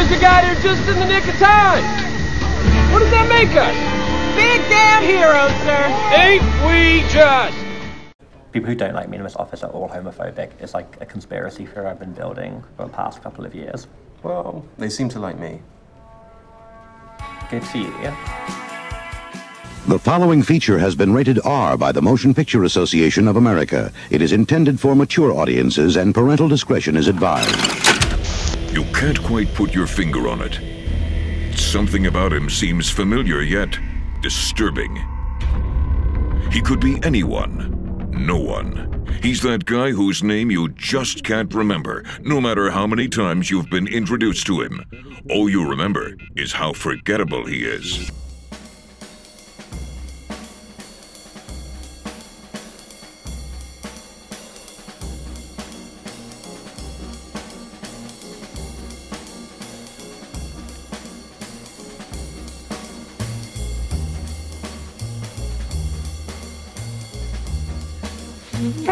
here's a guy there just in the nick of time. What does that make us? Big damn heroes, sir. Ain't we just? people who don't like me in this office are all homophobic It's like a conspiracy theory I've been building for the past couple of years. Well, they seem to like me. Good to see you. The following feature has been rated R by the Motion Picture Association of America. It is intended for mature audiences and parental discretion is advised. You can't quite put your finger on it. Something about him seems familiar yet disturbing. He could be anyone, no one. He's that guy whose name you just can't remember, no matter how many times you've been introduced to him. All you remember is how forgettable he is.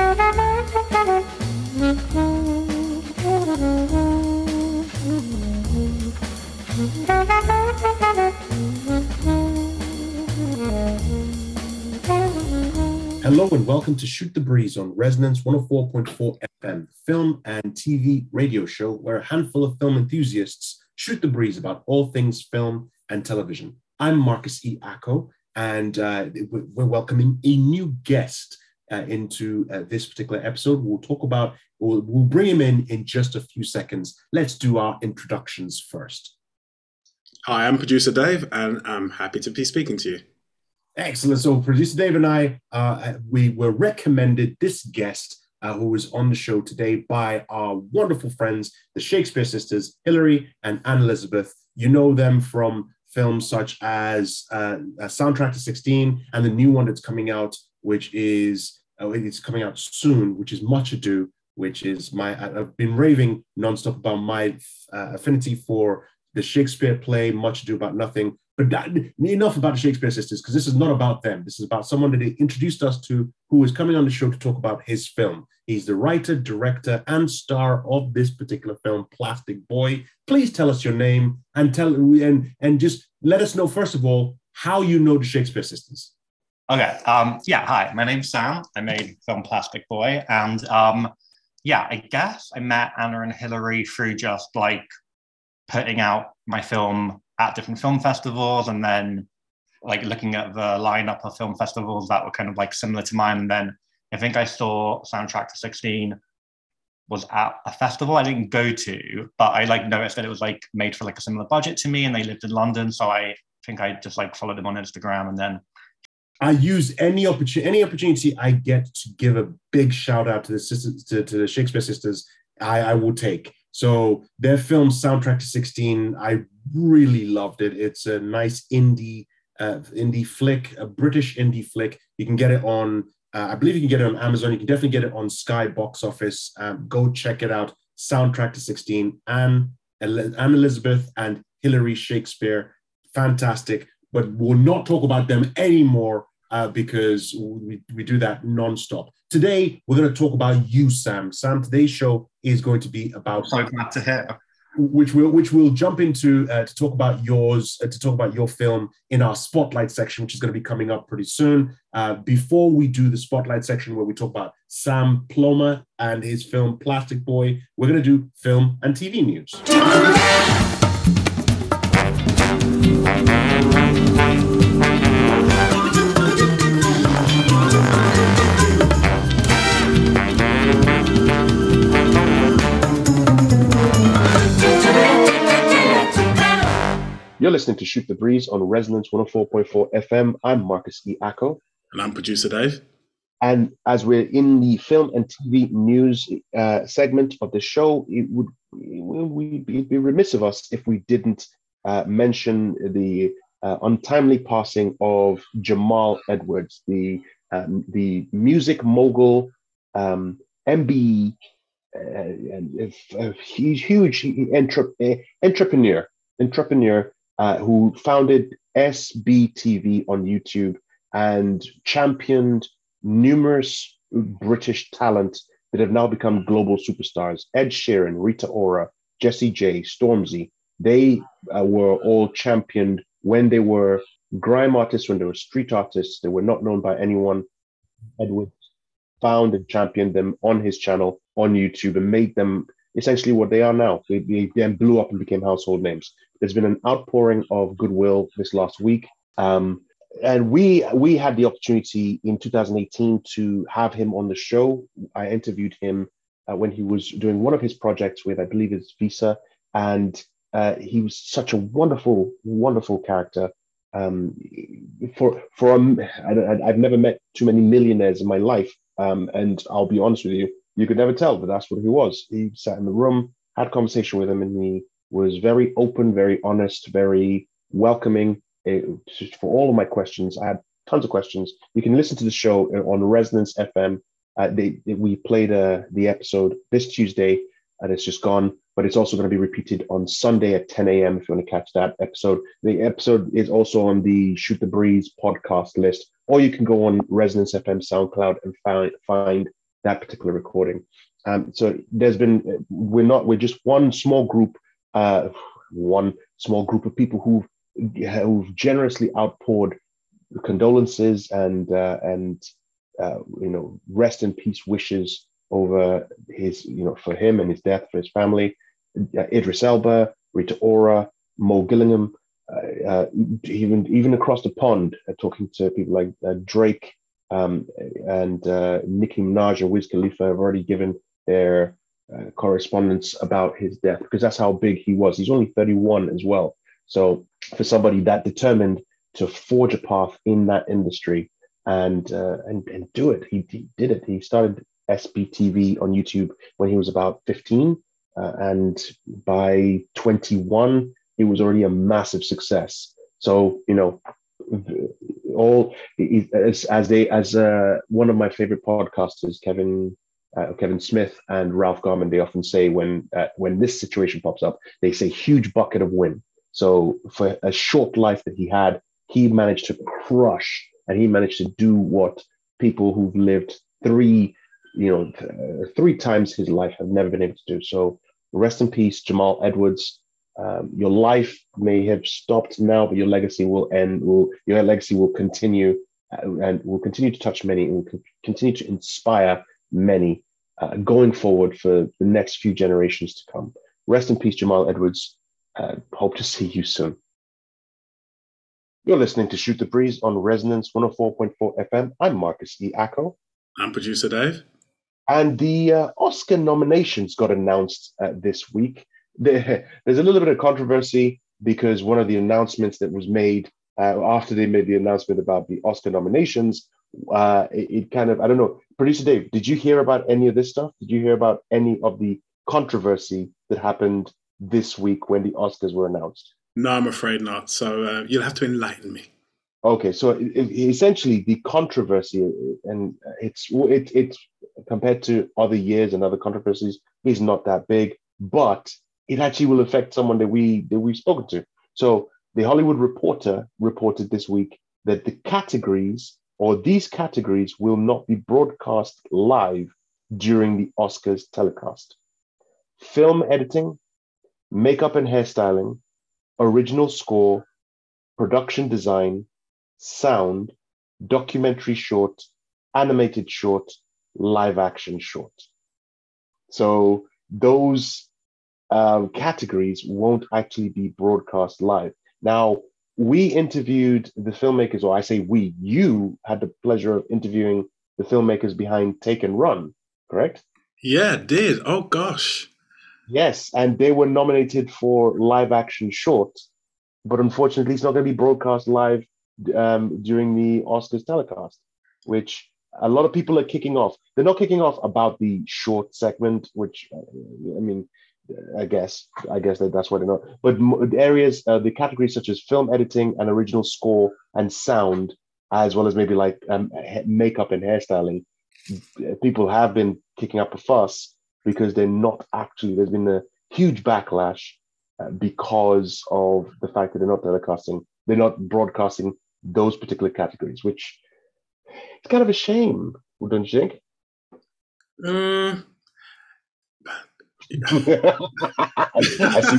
Hello and welcome to Shoot the Breeze on Resonance 104.4 FM, film and TV radio show where a handful of film enthusiasts shoot the breeze about all things film and television. I'm Marcus E. Acko, and uh, we're welcoming a new guest uh, into uh, this particular episode. We'll talk about, we'll, we'll bring him in in just a few seconds. Let's do our introductions first. Hi, I'm producer Dave, and I'm happy to be speaking to you. Excellent. So, producer Dave and I, uh, we were recommended this guest uh, who was on the show today by our wonderful friends, the Shakespeare sisters, Hilary and Anne Elizabeth. You know them from films such as uh, Soundtrack to 16 and the new one that's coming out, which is it's coming out soon, which is Much Ado, which is my I've been raving nonstop about my uh, affinity for the Shakespeare play, Much Ado About Nothing. But that, enough about the Shakespeare sisters, because this is not about them. This is about someone that they introduced us to who is coming on the show to talk about his film. He's the writer, director, and star of this particular film, Plastic Boy. Please tell us your name and tell and and just let us know, first of all, how you know the Shakespeare sisters. Okay. Um, yeah. Hi, my name's Sam. I made film Plastic Boy, and um, yeah, I guess I met Anna and Hilary through just like putting out my film at different film festivals and then like looking at the lineup of film festivals that were kind of like similar to mine. And then I think I saw Soundtrack to 16 was at a festival I didn't go to, but I like noticed that it was like made for like a similar budget to me and they lived in London. So I think I just like followed them on Instagram and then I use any opportunity any opportunity I get to give a big shout out to the sisters to, to the Shakespeare sisters, I, I will take. So their film Soundtrack to 16, I really loved it. It's a nice indie uh, indie flick, a British indie flick. You can get it on, uh, I believe you can get it on Amazon. You can definitely get it on Sky Box Office. Um, go check it out. Soundtrack to 16. Anne, Anne Elizabeth and Hilary Shakespeare, fantastic. But we'll not talk about them anymore uh, because we, we do that nonstop. Today, we're going to talk about you, Sam. Sam, today's show is going to be about. So glad to hear. Which we'll which we'll jump into uh, to talk about yours uh, to talk about your film in our spotlight section, which is going to be coming up pretty soon. Uh, before we do the spotlight section where we talk about Sam Plummer and his film Plastic Boy, we're going to do film and TV news. You're listening to Shoot the Breeze on Resonance 104.4 FM. I'm Marcus E. Acko. And I'm producer Dave. And as we're in the film and TV news uh, segment of the show, it would we'd be remiss of us if we didn't uh, mention the uh, untimely passing of Jamal Edwards, the um, the music mogul, um, MBE, uh, a huge, huge entre- entrepreneur, entrepreneur uh, who founded SBTV on YouTube and championed numerous British talent that have now become global superstars Ed Sheeran, Rita Ora, Jessie J, Stormzy, they uh, were all championed when they were grime artists, when they were street artists. They were not known by anyone. Edward found and championed them on his channel on YouTube and made them essentially what they are now. They, they then blew up and became household names. There's been an outpouring of goodwill this last week. Um, and we we had the opportunity in 2018 to have him on the show. I interviewed him uh, when he was doing one of his projects with, I believe, it's Visa, and uh, he was such a wonderful, wonderful character. Um, for for um, I, have never met too many millionaires in my life, um, and I'll be honest with you, you could never tell that that's what he was. He sat in the room, had conversation with him, and he was very open, very honest, very welcoming uh, for all of my questions. I had tons of questions. You can listen to the show on Resonance FM. Uh, they, they, we played uh, the episode this Tuesday, and it's just gone. But it's also going to be repeated on Sunday at 10 a.m. if you want to catch that episode. The episode is also on the Shoot the Breeze podcast list, or you can go on Resonance FM SoundCloud and find find that particular recording. Um, so there's been we're not we're just one small group, uh, one small group of people who've who've generously outpoured condolences and uh, and uh, you know rest in peace wishes over his you know for him and his death for his family. Uh, Idris Elba, Rita Ora, Mo Gilligan, uh, uh, even even across the pond, talking to people like Drake um, and Nicki Minaj and Wiz Khalifa have already given their correspondence about his death because that's how big he was. He's only 31 as well. So for somebody that determined to forge a path in that industry and uh, and and do it, he, he, did it. He started SBTV on YouTube when he was about 15, uh, and by 21, it was already a massive success. So you know, all as, as they as uh, one of my favorite podcasters, Kevin uh, Kevin Smith and Ralph Garman, they often say when uh, when this situation pops up, they say huge bucket of win. So for a short life that he had, he managed to crush and he managed to do what people who've lived three, you know, uh, three times his life have never been able to do. So rest in peace, Jamal Edwards. Um, your life may have stopped now, but your legacy will end. Will your legacy will continue uh, and will continue to touch many and will continue to inspire many uh, going forward for the next few generations to come. Rest in peace, Jamal Edwards. Uh, hope to see you soon. You're listening to Shoot the Breeze on Resonance 104.4 FM. I'm Marcus E. Acko. I'm producer Dave. And the uh, Oscar nominations got announced uh, this week. There, there's a little bit of controversy because one of the announcements that was made uh, after they made the announcement about the Oscar nominations, uh, it, it, kind of, I don't know, producer Dave, did you hear about any of this stuff? Did you hear about any of the controversy that happened this week when the Oscars were announced? No, I'm afraid not. So uh, you'll have to enlighten me. Okay, so it, it, essentially the controversy, and it's it, it's compared to other years and other controversies, is not that big, but it actually will affect someone that we that we've spoken to. So the Hollywood Reporter reported this week that the categories or these categories will not be broadcast live during the Oscars telecast. Film editing, makeup and hairstyling, original score, production design, sound, documentary short, animated short, live action short. So those um, categories won't actually be broadcast live. Now, we interviewed the filmmakers, or I say we, you had the pleasure of interviewing the filmmakers behind Take and Run, correct? Yeah, did. Oh, gosh. Yes, and they were nominated for live action short, but unfortunately, it's not going to be broadcast live um, during the Oscars telecast, which a lot of people are kicking off. They're not kicking off about the short segment, which uh, I mean, I guess I guess that that's what they're not. But areas, uh, the categories such as film editing and original score and sound, as well as maybe like um, makeup and hairstyling, people have been kicking up a fuss because they're not actually, there's been a huge backlash uh, because of the fact that they're not telecasting, they're not broadcasting those particular categories, which it's kind of a shame, don't you think? Uh, I see.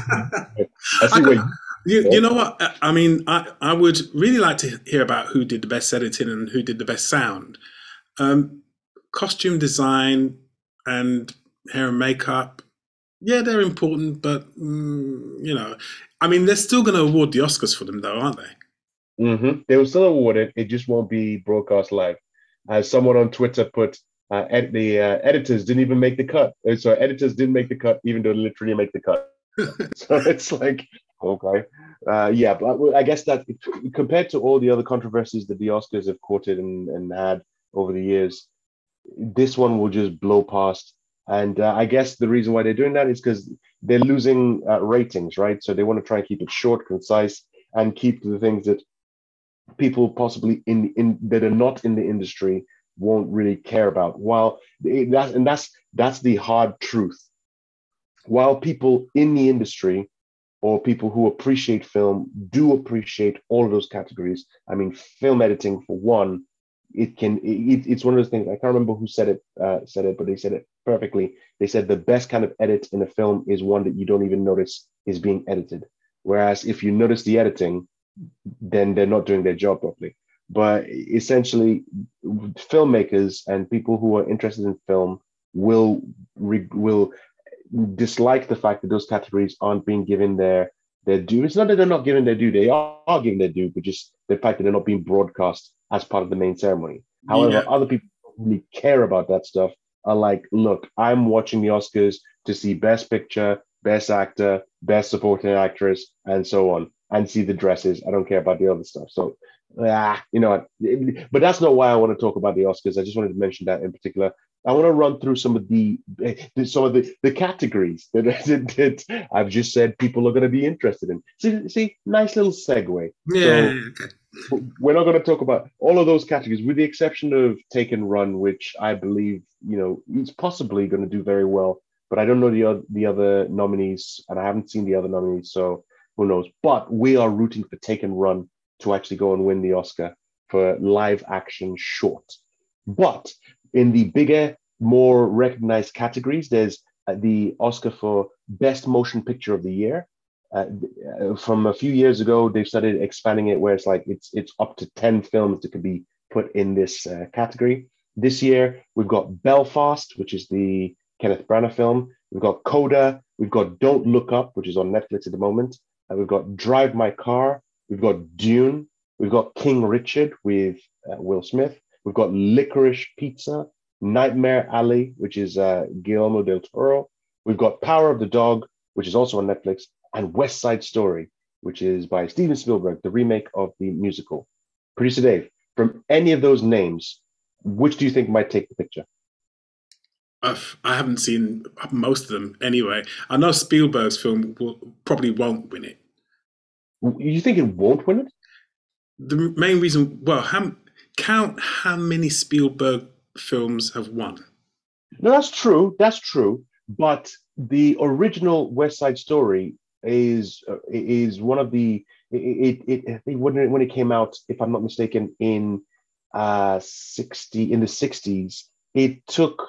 I see I You, you know what? I- mean, I, I would really like to hear about who did the best editing and who did the best sound. Um, costume design and hair and makeup, yeah, they're important, but mm, you know, I mean, they're still going to award the Oscars for them, though, aren't they? hmm They will still award it. It just won't be broadcast live. As someone on Twitter put, uh, ed- the uh, editors didn't even make the cut. Uh, So editors didn't make the cut, even though they literally make the cut. so it's like, okay, uh, yeah. But I guess that compared to all the other controversies that the Oscars have courted and, and had over the years, this one will just blow past. And uh, I guess the reason why they're doing that is because they're losing uh, ratings, right? So they want to try and keep it short, concise, and keep the things that people possibly in in that are not in the industry won't really care about. While that's and that's that's the hard truth. While people in the industry or people who appreciate film do appreciate all of those categories. I mean, film editing for one, it can it, it's one of those things. I can't remember who said it uh, said it, but they said it perfectly. They said the best kind of edit in a film is one that you don't even notice is being edited. Whereas if you notice the editing, then they're not doing their job properly. But essentially, filmmakers and people who are interested in film will re- will dislike the fact that those categories aren't being given their their due. It's not that they're not giving their due; they are, are giving their due, but just the fact that they're not being broadcast as part of the main ceremony. However, Yeah. other people really care about that stuff are like, look, I'm watching the Oscars to see Best Picture, Best Actor, Best Supporting Actress, and so on, and see the dresses. I don't care about the other stuff. So, ah, you know, but that's not why I want to talk about the Oscars. I just wanted to mention that in particular. I want to run through some of the some of the, the categories that, that, that I've just said people are going to be interested in. See, see, nice little segue. Yeah. So, okay. we're not going to talk about all of those categories, with the exception of Take and Run, which I believe you know is possibly going to do very well. But I don't know the other the other nominees, and I haven't seen the other nominees, so who knows? But we are rooting for Take and Run to actually go and win the Oscar for live action short. But in the bigger, more recognized categories, there's uh, the Oscar for Best Motion Picture of the Year. Uh, uh, from a few years ago, they've started expanding it where it's like it's it's up to ten films that could be put in this uh, category. This year, we've got Belfast, which is the Kenneth Branagh film. We've got Coda. We've got Don't Look Up, which is on Netflix at the moment. Uh, we've got Drive My Car. We've got Dune. We've got King Richard with uh, Will Smith. We've got Licorice Pizza, Nightmare Alley, which is uh, Guillermo del Toro. We've got Power of the Dog, which is also on Netflix, and West Side Story, which is by Steven Spielberg, the remake of the musical. Producer Dave, from any of those names, which do you think might take the picture? I've- I haven't seen most of them anyway. I know Spielberg's film will, probably won't win it. You think it won't win it? The main reason, well, how, count how many Spielberg films have won. No, that's true. That's true. But the original West Side Story is uh, is one of the it, it, it when it, when it came out, if I'm not mistaken, in uh sixty in the sixties, it took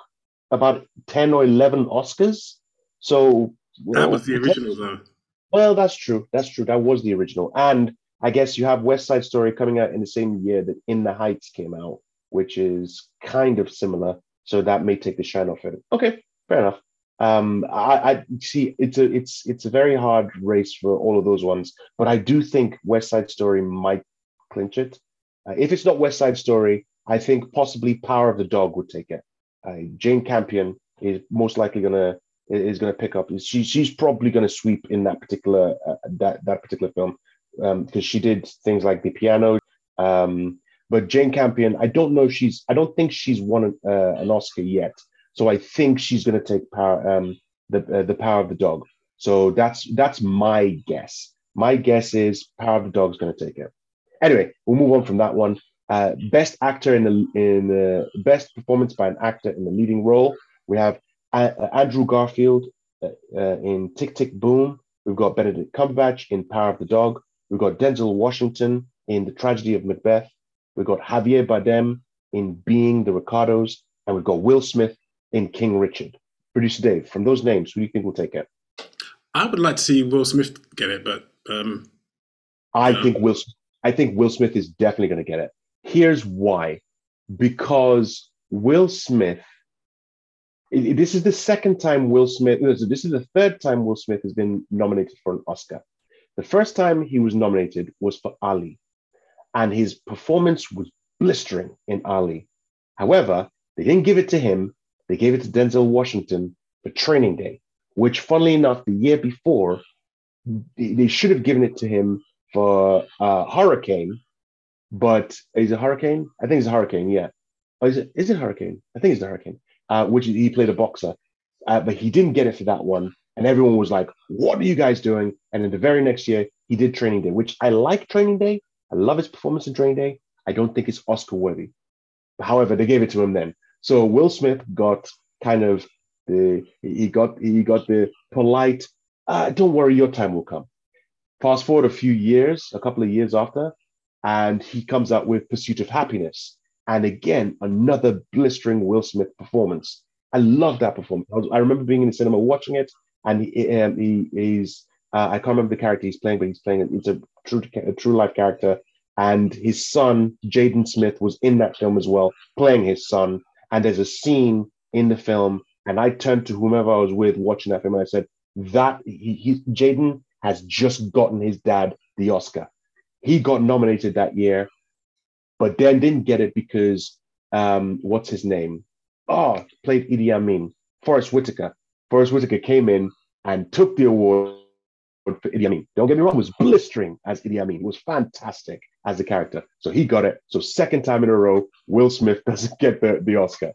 about ten or eleven Oscars. So That was the original, though. Well, that's true. That's true. That was the original. And I guess you have West Side Story coming out in the same year that In the Heights came out, which is kind of similar. So that may take the shine off it. Okay, fair enough. Um, I, I see it's a it's it's a very hard race for all of those ones, but I do think West Side Story might clinch it. Uh, if it's not West Side Story, I think possibly Power of the Dog would take it. Uh, Jane Campion is most likely gonna is going to pick up. She, she's probably going to sweep in that particular uh, that that particular film because um, she did things like the piano. Um, but Jane Campion, I don't know. She's I don't think she's won uh, an Oscar yet. So I think she's going to take power um, the uh, the Power of the Dog. So that's that's my guess. My guess is Power of the Dog is going to take it. Anyway, we'll move on from that one. Uh, best actor in the in the best performance by an actor in the leading role. We have Andrew Garfield uh, uh, in Tick Tick Boom. We've got Benedict Cumberbatch in Power of the Dog. We've got Denzel Washington in The Tragedy of Macbeth. We've got Javier Bardem in Being the Ricardos. And we've got Will Smith in King Richard. Producer Dave, from those names, who do you think will take it? I would like to see Will Smith get it, but um, I Yeah. think Will. I think Will Smith is definitely going to get it. Here's why: because Will Smith. This is the second time Will Smith. This is the third time Will Smith has been nominated for an Oscar. The first time he was nominated was for Ali, and his performance was blistering in Ali. However, they didn't give it to him. They gave it to Denzel Washington for Training Day, which, funnily enough, the year before, they they should have given it to him for uh, Hurricane, but is it Hurricane? I think it's a Hurricane. Yeah, oh, is it? Is it Hurricane? I think it's the Hurricane. Uh, which he played a boxer, uh, but he didn't get it for that one, and everyone was like, "What are you guys doing?" And then the very next year, he did Training Day, which I like. Training Day, I love his performance in Training Day. I don't think it's Oscar worthy. However, they gave it to him then. So Will Smith got kind of the he got he got the polite. Uh, don't worry, your time will come. Fast forward a few years, a couple of years after, and he comes out with Pursuit of Happiness, and again another blistering Will Smith performance. I love that performance. I, was, I remember being in the cinema watching it, and he, um, he he's uh, I can't remember the character he's playing, but he's playing it's a true a true life character, and his son Jaden Smith was in that film as well, playing his son. And there's a scene in the film, and I turned to whomever I was with watching that film, and I said, "That he, he Jaden has just gotten his dad the Oscar. He got nominated that year, but then didn't get it because um, what's his name? Oh, played Idi Amin, Forest Whitaker. Forest Whitaker came in and took the award for Idi Amin. Don't get me wrong, was blistering as Idi Amin. It was fantastic as a character. So he got it. So second time in a row, Will Smith doesn't get the, the Oscar.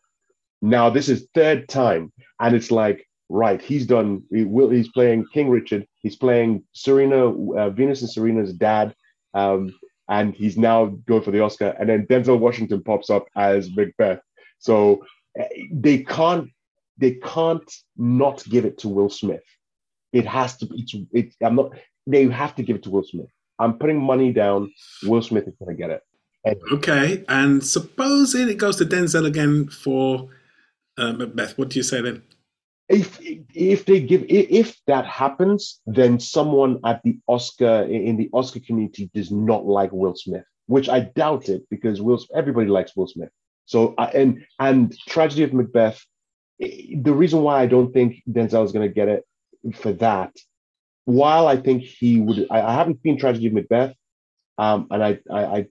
Now this is third time, and it's like right, he's done. He will. He's playing King Richard. He's playing Serena, uh, Venus and Serena's dad, um, and he's now going for the Oscar. And then Denzel Washington pops up as Macbeth. So uh, they can't. They can't not give it to Will Smith. It has to. It's. It's. I'm not. They have to give it to Will Smith. I'm putting money down. Will Smith is going to get it. Okay. And supposing it goes to Denzel again for uh, Macbeth, what do you say then? If if they give if that happens, then someone at the Oscar in the Oscar community does not like Will Smith, which I doubt it because Will everybody likes Will Smith. So and and Tragedy of Macbeth, the reason why I don't think Denzel is going to get it for that, while I think he would, I, I haven't seen Tragedy of Macbeth, um, and I, I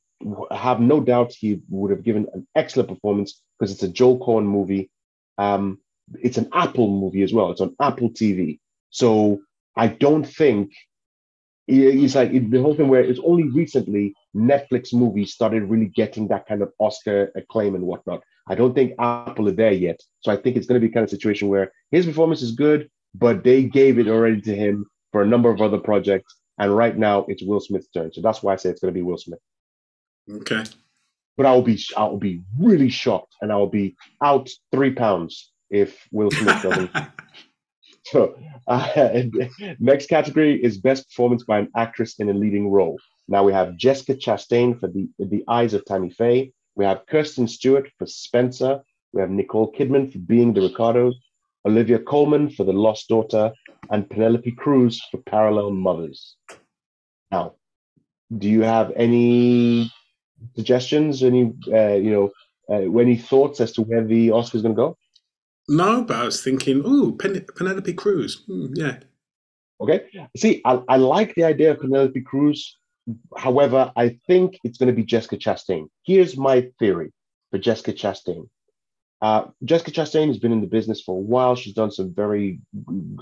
I have no doubt he would have given an excellent performance because it's a Joel Coen movie. Um, it's an Apple movie as well. It's on Apple TV. So I don't think it's like it, the whole thing where it's only recently Netflix movies started really getting that kind of Oscar acclaim and whatnot. I don't think Apple are there yet. So I think it's going to be kind of situation where his performance is good, but they gave it already to him for a number of other projects. And right now it's Will Smith's turn. So that's why I say it's going to be Will Smith. Okay. But I will be I will be really shocked and I will be out three pounds if Will Smith doesn't. so uh, next category is best performance by an actress in a leading role. Now we have Jessica Chastain for the the Eyes of Tammy Faye. We have Kristen Stewart for Spencer. We have Nicole Kidman for Being the Ricardos. Olivia Colman for The Lost Daughter, and Penelope Cruz for Parallel Mothers. Now, do you have any suggestions? Any uh, you know, uh, any thoughts as to where the Oscar's going to go? No, but I was thinking, oh, Pen- Penelope Cruz. Hmm, yeah. Okay. See, I, I like the idea of Penelope Cruz. However, I think it's going to be Jessica Chastain. Here's my theory for Jessica Chastain. Uh, Jessica Chastain has been in the business for a while. She's done some very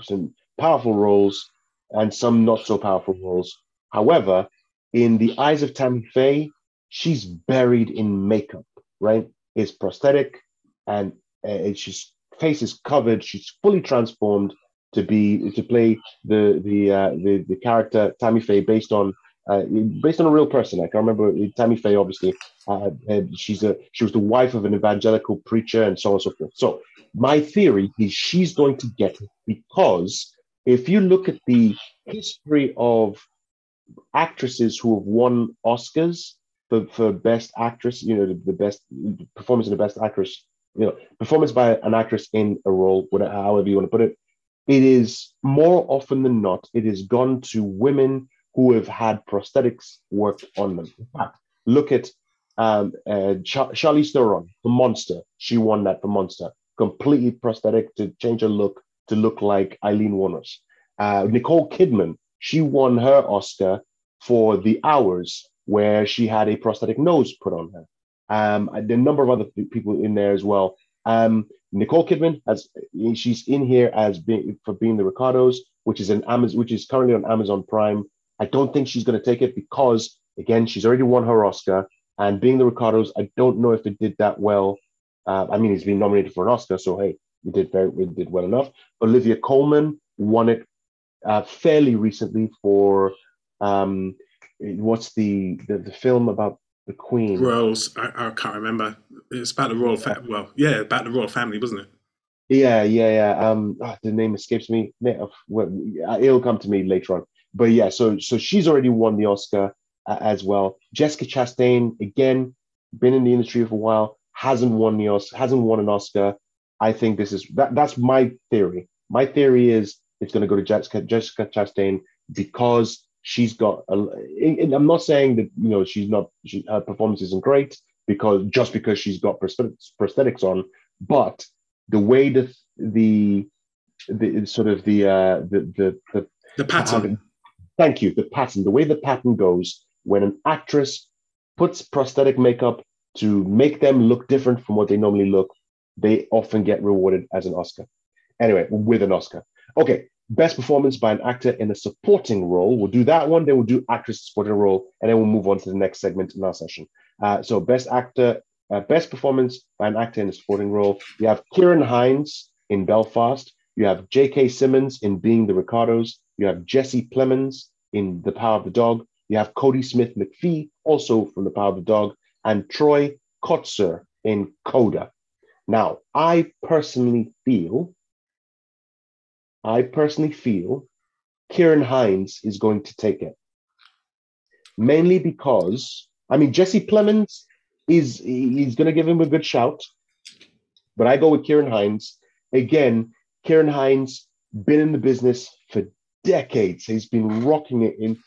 some powerful roles and some not so powerful roles. However, in the eyes of Tammy Faye, she's buried in makeup. Right? It's prosthetic, and uh, she's face is covered. She's fully transformed to be to play the the uh, the, the character Tammy Faye based on uh, based on a real person. I can remember Tammy Faye. Obviously, uh, she's a she was the wife of an evangelical preacher, and so on and so forth. So my theory is she's going to get it because if you look at the history of actresses who have won Oscars for, for best actress, you know, the, the best performance in the best actress you know, performance by an actress in a role, whatever, however you want to put it, it is more often than not, it is gone to women who have had prosthetics worked on them. In fact, look at um, uh, Char- Charlize Theron, the monster. She won that for Monster. Completely prosthetic to change her look to look like Aileen Wuornos. Uh, Nicole Kidman, she won her Oscar for The Hours, where she had a prosthetic nose put on her. Um, a number of other people in there as well. Um, Nicole Kidman has she's in here as being for being the Ricardos, which is an Amazon, which is currently on Amazon Prime. I don't think she's going to take it because again, she's already won her Oscar, and being the Ricardos, I don't know if it did that well. Uh, I mean, he's been nominated for an Oscar, so hey, we did very we did well enough. Olivia Colman won it uh, fairly recently for um, what's the, the the film about the Queen? Royals. I, I can't remember. It's about the royal family. Well, yeah, about the royal family, wasn't it? Yeah, yeah, yeah. Um, oh, the name escapes me. It'll come to me later on. But yeah, so so she's already won the Oscar uh, as well. Jessica Chastain, again, been in the industry for a while, hasn't won the Oscar, hasn't won an Oscar. I think this is that, that's my theory. My theory is it's going to go to Jessica, Jessica Chastain because she's got. A, I'm not saying that you know she's not she, her performance isn't great because just because she's got prosthetics on, but the way that the the sort of the uh, the the the, the pattern. Thank you. The pattern, the way the pattern goes when an actress puts prosthetic makeup to make them look different from what they normally look, they often get rewarded as an Oscar. Anyway, with an Oscar. Okay, best performance by an actor in a supporting role. We'll do that one, then we'll do actress supporting role, and then we'll move on to the next segment in our session. Uh, so, best actor, uh, best performance by an actor in a supporting role. You have Ciarán Hinds in Belfast. You have J.K. Simmons in Being the Ricardos. You have Jesse Plemons in The Power of the Dog. You have Kodi Smit-McPhee, also from The Power of the Dog, and Troy Kotsur in Coda. Now, I personally feel, I personally feel Ciarán Hinds is going to take it. Mainly because, I mean, Jesse Plemons is he's going to give him a good shout, but I go with Ciarán Hinds. Again, Ciarán Hinds been in the business for decades. He's been rocking it in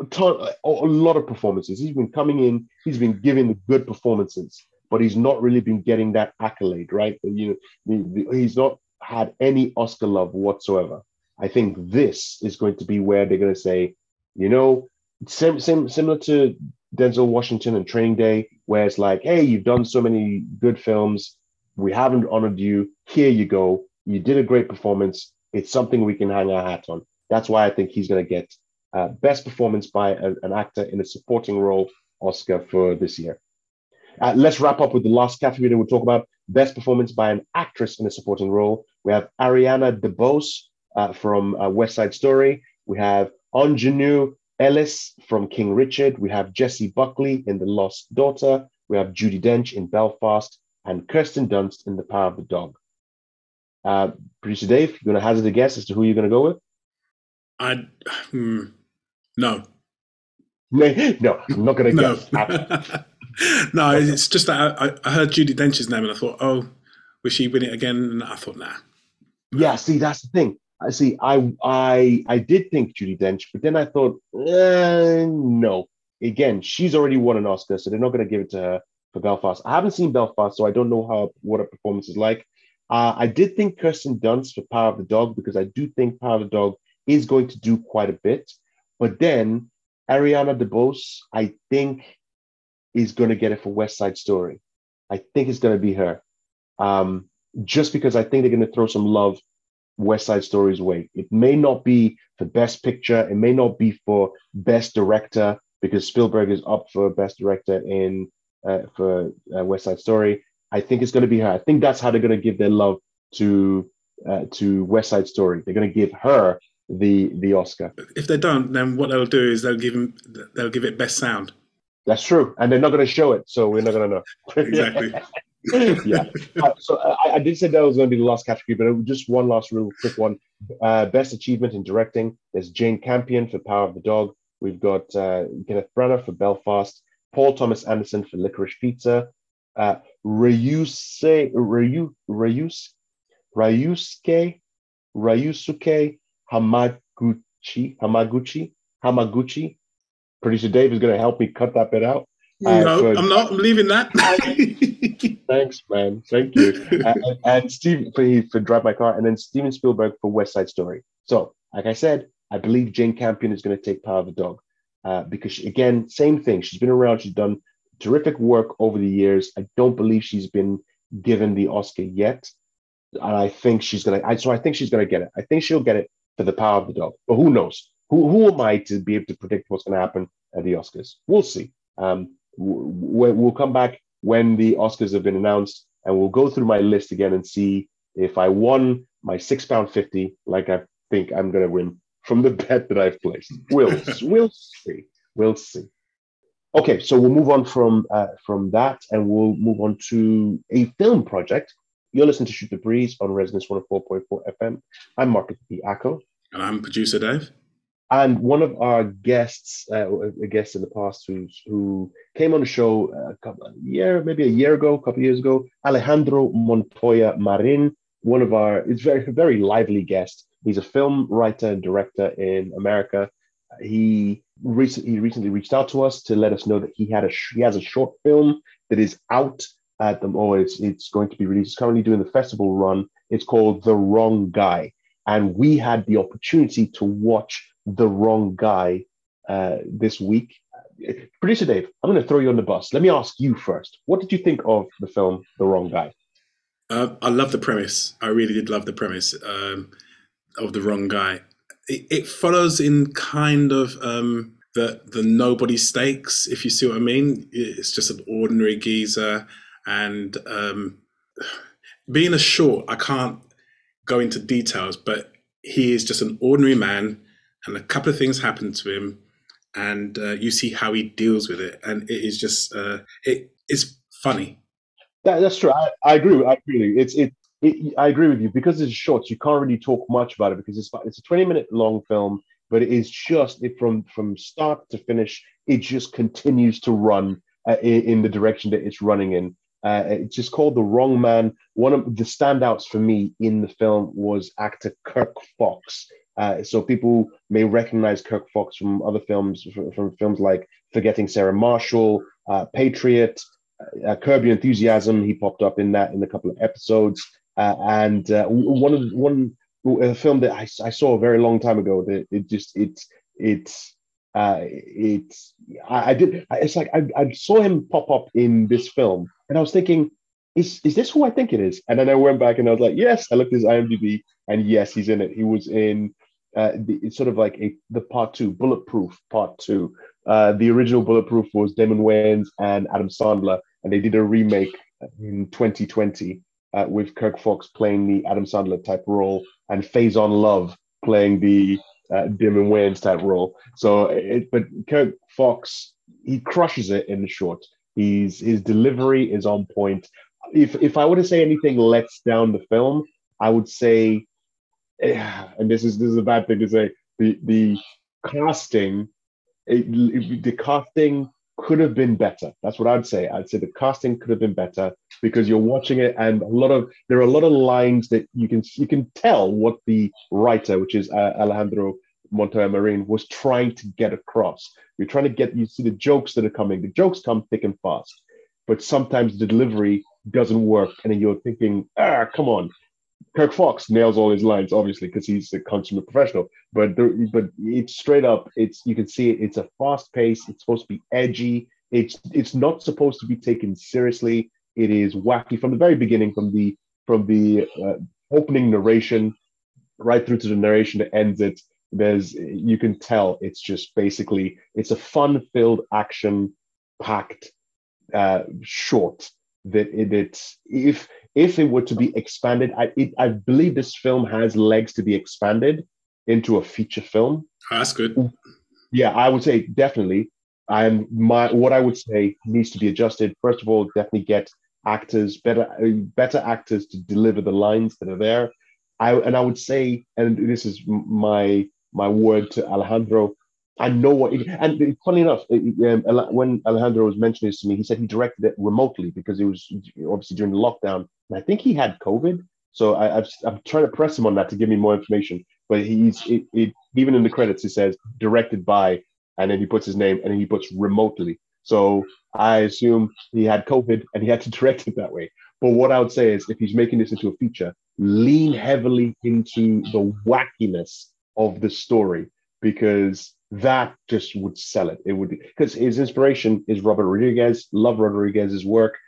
a, ton, a lot of performances. He's been coming in, he's been giving the good performances, but he's not really been getting that accolade, right? You know, he's not had any Oscar love whatsoever. I think this is going to be where they're going to say, you know, same, same, similar to Denzel Washington and Training Day, where it's like, hey, you've done so many good films, we haven't honored you. Here you go. You did a great performance. It's something we can hang our hat on. That's why I think he's going to get uh, best performance by a, an actor in a supporting role Oscar for this year. Uh, let's wrap up with the last category that we'll talk about best performance by an actress in a supporting role. We have Ariana DeBose uh, from uh, West Side Story. We have Aunjanue Ellis from King Richard. We have Jessie Buckley in The Lost Daughter. We have Judi Dench in Belfast and Kirsten Dunst in The Power of the Dog. Uh, Producer Dave, you're going to hazard a guess as to who you're going to go with? I, hmm, no. No, I'm not going to no. guess. no, it's just that I, I, heard Judi Dench's name and I thought, oh, will she win it again? And I thought, nah. Yeah, see, that's the thing. I see. I I I did think Judi Dench, but then I thought, eh, no. Again, she's already won an Oscar, so they're not going to give it to her for Belfast. I haven't seen Belfast, so I don't know how what her performance is like. Uh, I did think Kirsten Dunst for Power of the Dog because I do think Power of the Dog is going to do quite a bit. But then Ariana DeBose, I think, is going to get it for West Side Story. I think it's going to be her. Um, just because I think they're going to throw some love West Side Story's way. It may not be for Best Picture, it may not be for Best Director because Spielberg is up for Best Director in uh, for uh, West Side Story. I think it's going to be her. I think that's how they're going to give their love to uh, to West Side Story. They're going to give her the the Oscar. If they don't, then what they'll do is they'll give him they'll give it best sound. That's true, and they're not going to show it, so we're not going to know. exactly. yeah. Uh, so I, I, did say that was going to be the last category, but just one last real quick one. Uh, best achievement in directing. There's Jane Campion for Power of the Dog. We've got uh, Kenneth Branagh for Belfast. Paul Thomas Anderson for Licorice Pizza. uh, Ryuse, Ryu, Ryus, Ryusuke, Ryusuke Hamaguchi, Hamaguchi, Hamaguchi. Producer Dave is going to help me cut that bit out. No, I'm not. I'm leaving that. Thanks, man. Thank you. and, and Steve for, for Drive My Car, and then Steven Spielberg for West Side Story. So, like I said, I believe Jane Campion is going to take Power of the Dog uh, because, she, again, same thing. She's been around. She's done terrific work over the years. I don't believe she's been given the Oscar yet, and I think she's gonna. I, so I think she's gonna get it. I think she'll get it for the Power of the Dog. But who knows? Who who am I to be able to predict what's going to happen at the Oscars? We'll see. Um, we'll come back when the Oscars have been announced, and we'll go through my list again and see if I won my six pound fifty, like I think I'm going to win from the bet that I've placed. We'll we'll see. We'll see. Okay, so we'll move on from uh, from that, and we'll move on to a film project. You're listening to Shoot the Breeze on Resonance 104.4 FM. I'm Marcus P. Acco. and I'm producer Dave. And one of our guests, uh, a guest in the past who who came on the show a couple year, maybe a year ago, a couple of years ago, Alejandro Montoya Marin, one of our, it's very very lively guest. He's a film writer and director in America. He recently he recently reached out to us to let us know that he had a he has a short film that is out at the oh it's it's going to be released. It's currently doing the festival run. It's called The Wrong Guy, and we had the opportunity to watch The Wrong Guy uh, this week. Producer Dave, I'm going to throw you on the bus. Let me ask you first. What did you think of the film The Wrong Guy? Uh, I love the premise. I really did love the premise um, of the wrong guy. It, it follows in kind of um, the the nobody stakes, if you see what I mean. It's just an ordinary geezer, and um, being a short, I can't go into details, but he is just an ordinary man, and a couple of things happen to him, and uh, you see how he deals with it, and it is just uh, it is funny. That, that's true. I, I agree. I agree. It's it, it. I agree with you because it's short. You can't really talk much about it because it's it's a twenty minute long film, but it is just it from from start to finish. It just continues to run uh, in, in the direction that it's running in. Uh, it's just called The Wrong Man. One of the standouts for me in the film was actor Kirk Fox. Uh, so people may recognize Kirk Fox from other films, from, from films like Forgetting Sarah Marshall, uh, Patriot, uh, Curb Your Enthusiasm. He popped up in that in a couple of episodes. Uh, and uh, one of one a film that I, I saw a very long time ago that it just it's it's uh, it's I, I did it's like I, I saw him pop up in this film and I was thinking is is this who I think it is and then I went back and I was like yes I looked at his IMDb and yes he's in it he was in uh, the, it's sort of like a the part two bulletproof part two uh, the original bulletproof was Damon Wayans and Adam Sandler and they did a remake in 2020 uh, with Kirk Fox playing the Adam Sandler type role and Faizon Love playing the uh, Damon Wayans type role. So, it, but Kirk Fox he crushes it in the short. He's his delivery is on point. If if I were to say anything lets down the film, I would say, and this is this is a bad thing to say. The the casting, it, it- the casting could have been better. That's what I'd say. I'd say the casting could have been better because you're watching it and a lot of there are a lot of lines that you can you can tell what the writer, which is uh, Alejandro Montoya Marin, was trying to get across. You're trying to get you see the jokes that are coming. The jokes come thick and fast, but sometimes the delivery doesn't work, and then you're thinking, ah, come on. Kirk Fox nails all his lines, obviously, because he's a consummate professional. But there, but it's straight up. It's you can see it. It's a fast pace. It's supposed to be edgy. It's it's not supposed to be taken seriously. It is wacky from the very beginning, from the from the uh, opening narration right through to the narration that ends it. There's you can tell it's just basically it's a fun-filled, action-packed uh, short that it, it's if if it were to be expanded, I it, I believe this film has legs to be expanded into a feature film. Oh, that's good. Yeah, I would say definitely. And my what I would say needs to be adjusted. First of all, definitely get actors better uh, better actors to deliver the lines that are there. I and I would say, and this is my my word to Alejandro. I know what. And funny enough, um, when Alejandro was mentioning this to me, he said he directed it remotely because it was obviously during the lockdown. And I think he had COVID. So I, am trying to press him on that to give me more information. But he's it, it, even in the credits, he says directed by, and then he puts his name, and then he puts remotely. So I assume he had COVID and he had to direct it that way. But what I would say is, if he's making this into a feature, lean heavily into the wackiness of the story because that just would sell it. It would because his inspiration is Robert Rodriguez. Love Rodriguez's work,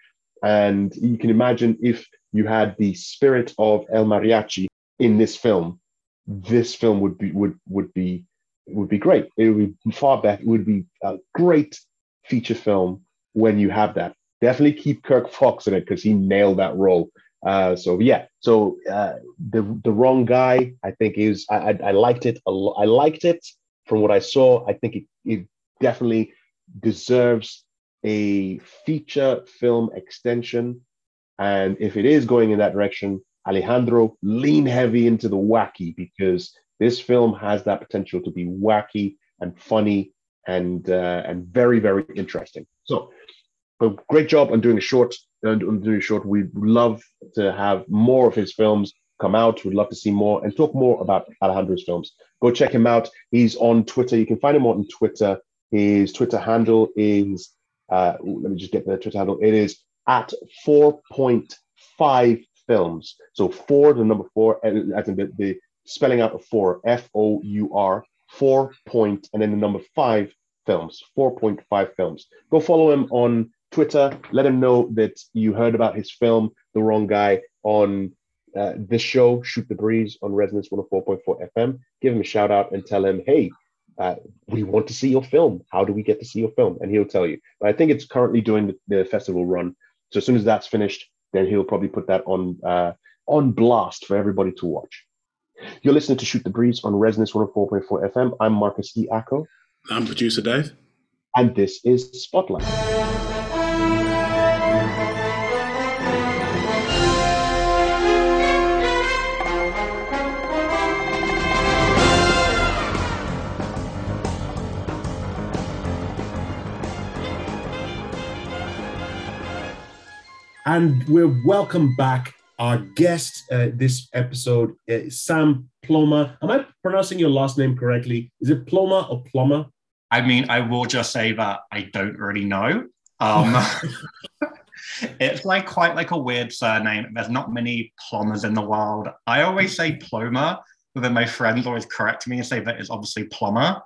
and you can imagine if you had the spirit of El Mariachi in this film, this film would be would would be would be great. It would be far better. It would be a great feature film when you have that. Definitely keep Kirk Fox in it because he nailed that role. Uh, so yeah, so uh, the the wrong guy, I think is I, I, I liked it. I liked it from what I saw. I think it, it definitely deserves a feature film extension. And if it is going in that direction, Alejandro, lean heavy into the wacky because this film has that potential to be wacky and funny and uh, and very very interesting. So, great job on doing a short. On doing a short, we'd love to have more of his films come out. We'd love to see more and talk more about Alejandro's films. Go check him out. He's on Twitter. You can find him on Twitter. His Twitter handle is uh, let me just get the Twitter handle. It is at four point five films. So four, the number four, as in the, the spelling out of four, F O U R four point, and then the number five films, 4.5 films. Go follow him on Twitter. Let him know that you heard about his film, The Wrong Guy, on uh, this show, Shoot the Breeze on Resonance 104.4 FM. Give him a shout out and tell him, hey, uh, we want to see your film. How do we get to see your film? And he'll tell you. But I think it's currently doing the, the festival run. So as soon as that's finished, then he'll probably put that on uh, on blast for everybody to watch. You're listening to Shoot the Breeze on Resonance 104.4 FM. I'm Marcus E. Acko. I'm producer Dave. And this is Spotlight. And we're welcome back our guest uh, this episode is Sam Ploma. Am I pronouncing your last name correctly? Is it Ploma or Ploma? I mean, I will just say that I don't really know. Um, it's like quite like a weird surname. There's not many Plomas in the world. I always say Ploma, but then my friends always correct me and say that it's obviously Plumber.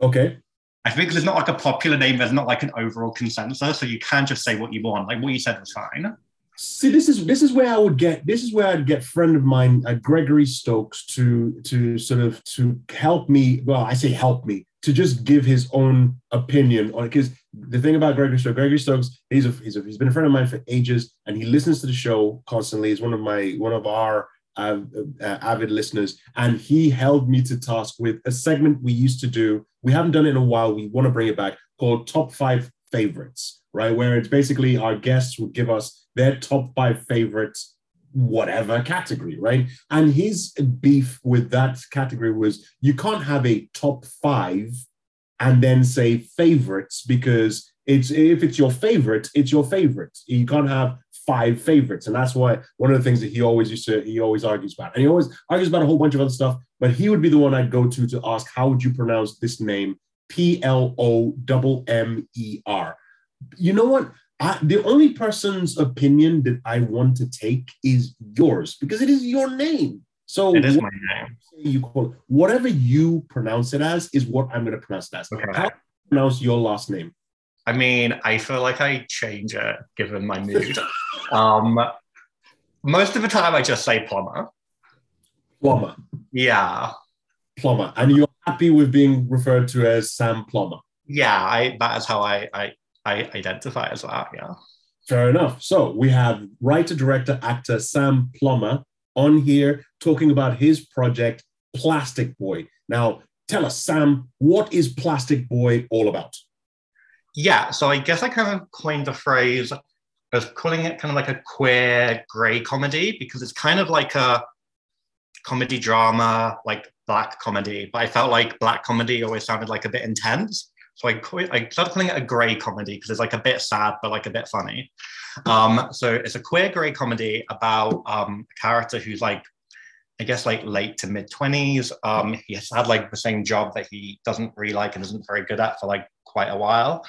Okay. I think there's not like a popular name. There's not like an overall consensus, so you can just say what you want. Like what you said was fine. See, this is this is where I would get this is where I'd get friend of mine, uh, Gregory Stokes, to to sort of to help me. Well, I say help me to just give his own opinion on. Because the thing about Gregory Stokes, Gregory Stokes, he's a, he's a, he's been a friend of mine for ages, and he listens to the show constantly. He's one of my one of our uh, avid listeners, and he held me to task with a segment we used to do. We haven't done it in a while. We want to bring it back called Top Five Favorites, right? Where it's basically our guests would give us their top five favorites whatever category, right? And his beef with that category was you can't have a top five and then say favorites because it's if it's your favorite, it's your favorite. You can't have five favorites, and that's why one of the things that he always used to he always argues about, and he always argues about a whole bunch of other stuff. But he would be the one I'd go to to ask how would you pronounce this name? P L O M M E R. You know what? I, the only person's opinion that I want to take is yours because it is your name. So it is my name. You call it, whatever you pronounce it as is what I'm going to pronounce it as. Okay. How do you pronounce your last name? I mean, I feel like I change it given my mood. um, most of the time, I just say plumber. Plumber. Yeah. Plumber, and you're happy with being referred to as Sam Plumber. Yeah, I that is how I I I identify as that. Yeah. Fair enough. So we have writer, director, actor Sam Plommer on here talking about his project, Plastic Boy. Now, tell us, Sam, what is Plastic Boy all about? Yeah, so I guess I kind of coined the phrase as calling it kind of like a queer gray comedy because it's kind of like a comedy drama, like black comedy, but I felt like black comedy always sounded like a bit intense. So I, I started calling it a grey comedy because it's like a bit sad, but like a bit funny. Um, so it's a queer grey comedy about um, a character who's like, I guess like late to mid 20s. Um, he has had like the same job that he doesn't really like and isn't very good at for like quite a while.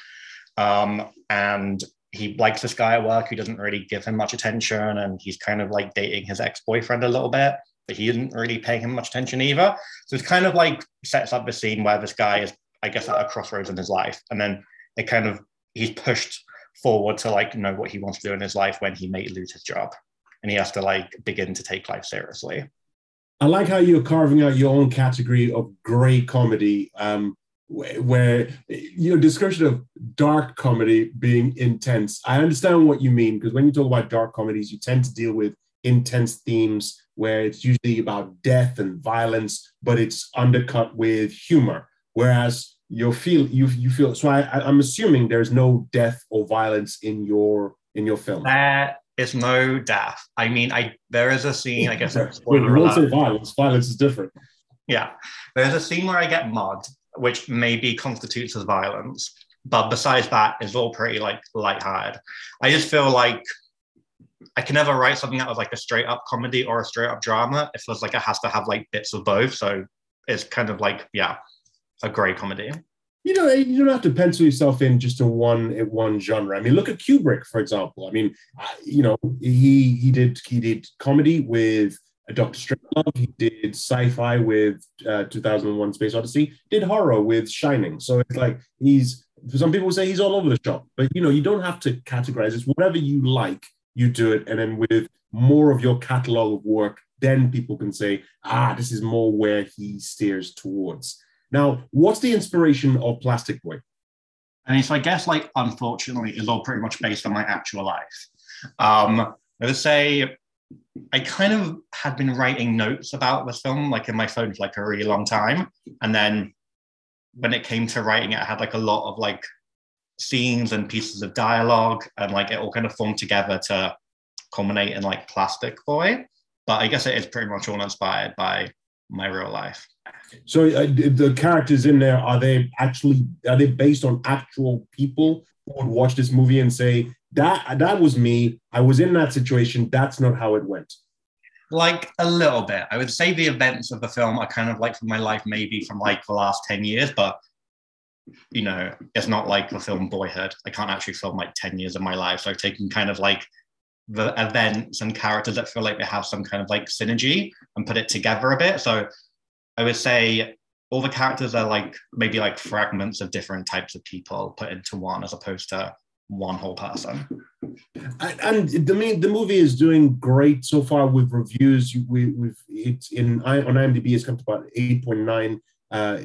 Um, and he likes this guy at work who doesn't really give him much attention. And he's kind of like dating his ex boyfriend a little bit, but he isn't really paying him much attention either. So it's kind of like sets up the scene where this guy is, I guess, at a crossroads in his life. And then it kind of, he's pushed forward to like know what he wants to do in his life when he may lose his job. And he has to like begin to take life seriously. I like how you're carving out your own category of grey comedy. Um, where your description of dark comedy being intense. I understand what you mean because when you talk about dark comedies you tend to deal with intense themes where it's usually about death and violence but it's undercut with humor. Whereas you feel you you feel so I, i'm assuming there's no death or violence in your in your film. There is no death i mean i there is a scene i guess you won't say violence violence is different. Yeah. There's a scene where i get mugged which maybe constitutes as violence. But besides that, it's all pretty like light-hearted. I just feel like I can never write something that was like a straight up comedy or a straight up drama. It feels like it has to have like bits of both. So it's kind of like, yeah, a great comedy. You know, you don't have to pencil yourself in just in one one genre. I mean, look at Kubrick, for example. I mean, uh, you know, he he did he did comedy with Doctor Strangelove. He did sci-fi with uh, 2001: Space Odyssey. Did horror with Shining. So it's like he's. Some people say he's all over the shop, but you know you don't have to categorize. It's whatever you like, you do it, and then with more of your catalog of work, then people can say, ah, this is more where he steers towards. Now, what's the inspiration of Plastic Boy? And so I guess like unfortunately, it's all pretty much based on my actual life. Um, would say I kind of had been writing notes about this film, like in my phone for like a really long time. And then when it came to writing it, I had like a lot of like scenes and pieces of dialogue, and like it all kind of formed together to culminate in like Plastic Boy. But I guess it is pretty much all inspired by my real life. So uh, the characters in there are they actually are they based on actual people who would watch this movie and say that that was me. I was in that situation. That's not how it went. Like a little bit. I would say the events of the film are kind of like from my life, maybe from like the last 10 years, but you know, it's not like the film Boyhood. I can't actually film like 10 years of my life. So I've taken kind of like the events and characters that feel like they have some kind of like synergy and put it together a bit. So I would say all the characters are like maybe like fragments of different types of people put into one as opposed to one whole person. And the mean the movie is doing great so far with reviews. We, we've it's in on IMDb it's come to about eight point nine uh,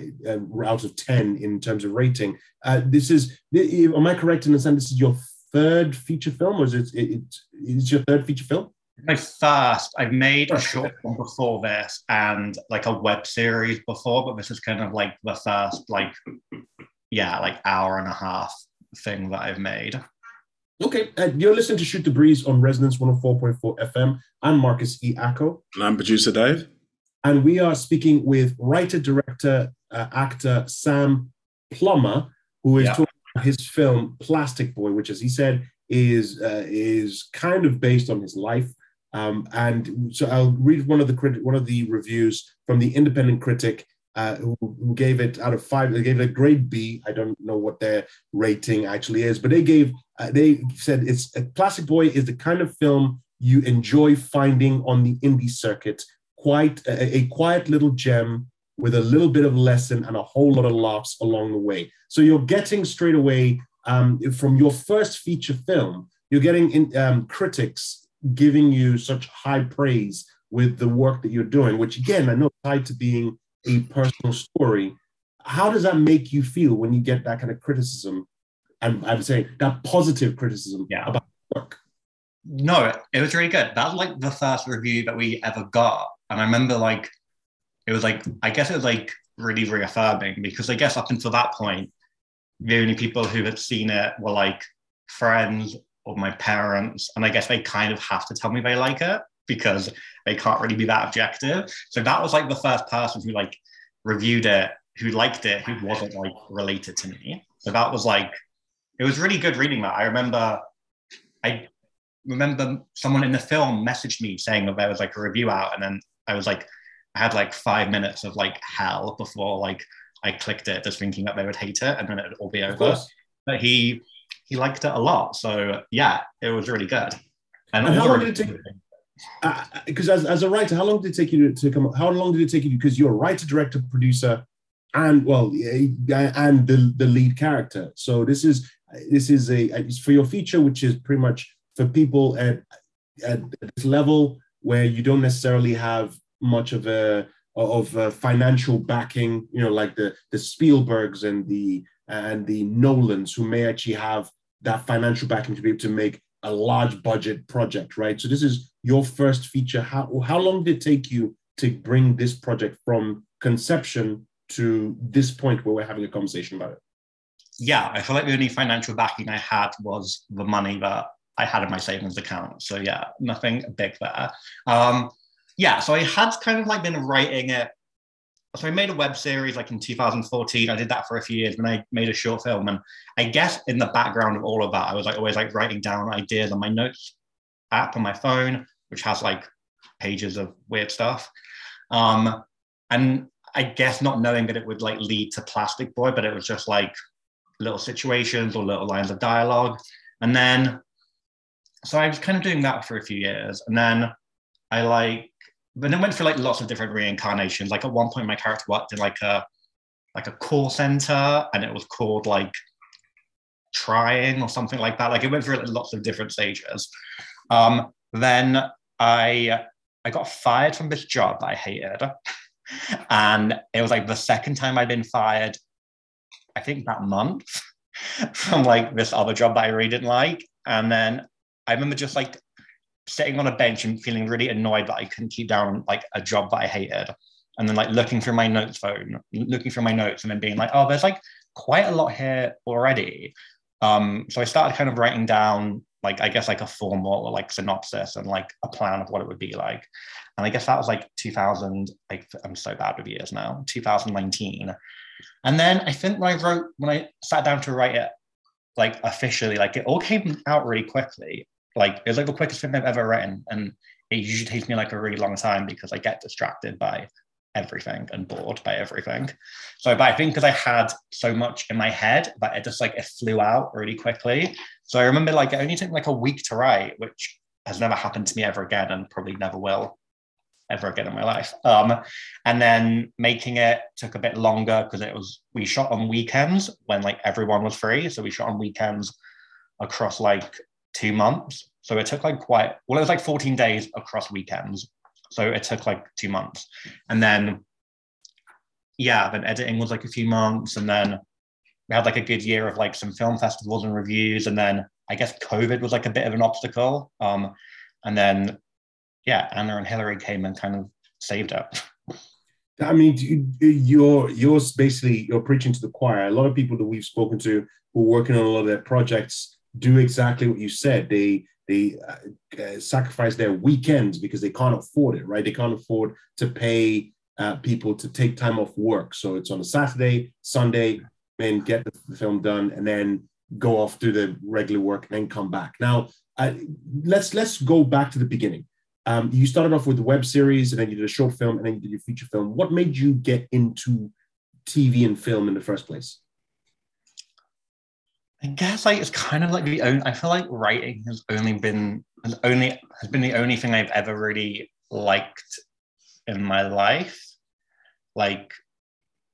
out of ten in terms of rating. Uh, this is am I correct in saying this is your third feature film, or is it, it, it is your third feature film? My first. I've made a short film before this and like a web series before, but this is kind of like the first like yeah like hour and a half thing that I've made. Okay, uh, you're listening to Shoot the Breeze on Resonance 104.4 FM. I'm Marcus E. Acko. And I'm producer Dave. And we are speaking with writer, director, uh, actor Sam Plommer, who is yeah. talking about his film Plastic Boy, which, as he said, is uh, is kind of based on his life. Um, and so I'll read one of the crit- one of the reviews from the independent critic uh, who, who, gave it out of five. They gave it a grade B. I don't know what their rating actually is, but they gave. Uh, they said it's a Plastic Boy is the kind of film you enjoy finding on the indie circuit. Quite a, a quiet little gem with a little bit of lesson and a whole lot of laughs along the way. So you're getting straight away um, from your first feature film, you're getting in, um, critics giving you such high praise with the work that you're doing, which again I know tied to being a personal story. How does that make you feel when you get that kind of criticism? And I would say that positive criticism yeah. about work. No, it was really good. That's like the first review that we ever got. And I remember like it was like I guess it was like really reaffirming because I guess up until that point, the only people who had seen it were like friends or my parents. And I guess they kind of have to tell me they like it. Because they can't really be that objective. So that was like the first person who like reviewed it, who liked it, who wasn't like related to me. So that was like, it was really good reading that. I remember, I remember someone in the film messaged me saying that there was like a review out, and then I was like, I had like five minutes of like hell before like I clicked it, just thinking that they would hate it, and then it would all be over. But he he liked it a lot, so yeah, it was really good. And, and how long did it take? Because uh, as, as a writer, how long did it take you to, to come? How long did it take you? Because you're a writer, director, producer, and well, and the the lead character. So this is this is a it's for your feature, which is pretty much for people at at this level where you don't necessarily have much of a of a financial backing. You know, like the the Spielbergs and the and the Nolans, who may actually have that financial backing to be able to make a large budget project, right? So this is your first feature. How how long did it take you to bring this project from conception to this point where we're having a conversation about it? Yeah, I feel like the only financial backing I had was the money that I had in my savings account. So yeah, nothing big there. Um, yeah, so I had kind of like been writing it. So I made a web series like in 2014. I did that for a few years. Then I made a short film, and I guess in the background of all of that, I was like always like writing down ideas on my notes app on my phone, which has like pages of weird stuff. Um, and I guess not knowing that it would like lead to Plastic Boy, but it was just like little situations or little lines of dialogue. And then, so I was kind of doing that for a few years. And then I like, then went through like lots of different reincarnations. Like at one point, my character worked in like a, like a call center and it was called like trying or something like that. Like it went through like, lots of different stages. Um, then I, I got fired from this job I hated. And it was like the second time I'd been fired, I think that month from like this other job that I really didn't like. And then I remember just like sitting on a bench and feeling really annoyed that I couldn't keep down like a job that I hated. And then like looking through my notes phone, looking through my notes and then being like, oh, there's like quite a lot here already. Um, so I started kind of writing down like I guess like a formal or like synopsis and like a plan of what it would be like. And I guess that was like 2000. Like I'm so bad with years now. 2019. And then I think when I wrote when I sat down to write it like officially, like it all came out really quickly. Like it was like the quickest thing I've ever written, and it usually takes me like a really long time because I get distracted by everything and bored by everything. So, but I think because I had so much in my head that it just like it flew out really quickly. So I remember like it only took like a week to write, which has never happened to me ever again and probably never will ever again in my life. Um, and then making it took a bit longer because it was we shot on weekends when like everyone was free. So we shot on weekends across like two months. So it took like quite well, it was like 14 days across weekends. So it took like two months. And then, yeah, then editing was like a few months. And then we had like a good year of like some film festivals and reviews. And then I guess COVID was like a bit of an obstacle. Um, and then, yeah, Anna and Hillary came and kind of saved it. I mean, you're you're basically you're preaching to the choir. A lot of people that we've spoken to who are working on a lot of their projects do exactly what you said. They they uh, uh, sacrifice their weekends because they can't afford it, right? They can't afford to pay uh, people to take time off work. So it's on a Saturday, Sunday, and get the film done, and then go off do the regular work, and then come back. Now, let's let's go back to the beginning. Um, you started off with the web series, and then you did a short film, and then you did your feature film. What made you get into TV and film in the first place? I guess like it's kind of like the only. I feel like writing has only been has only has been the only thing I've ever really liked in my life. Like,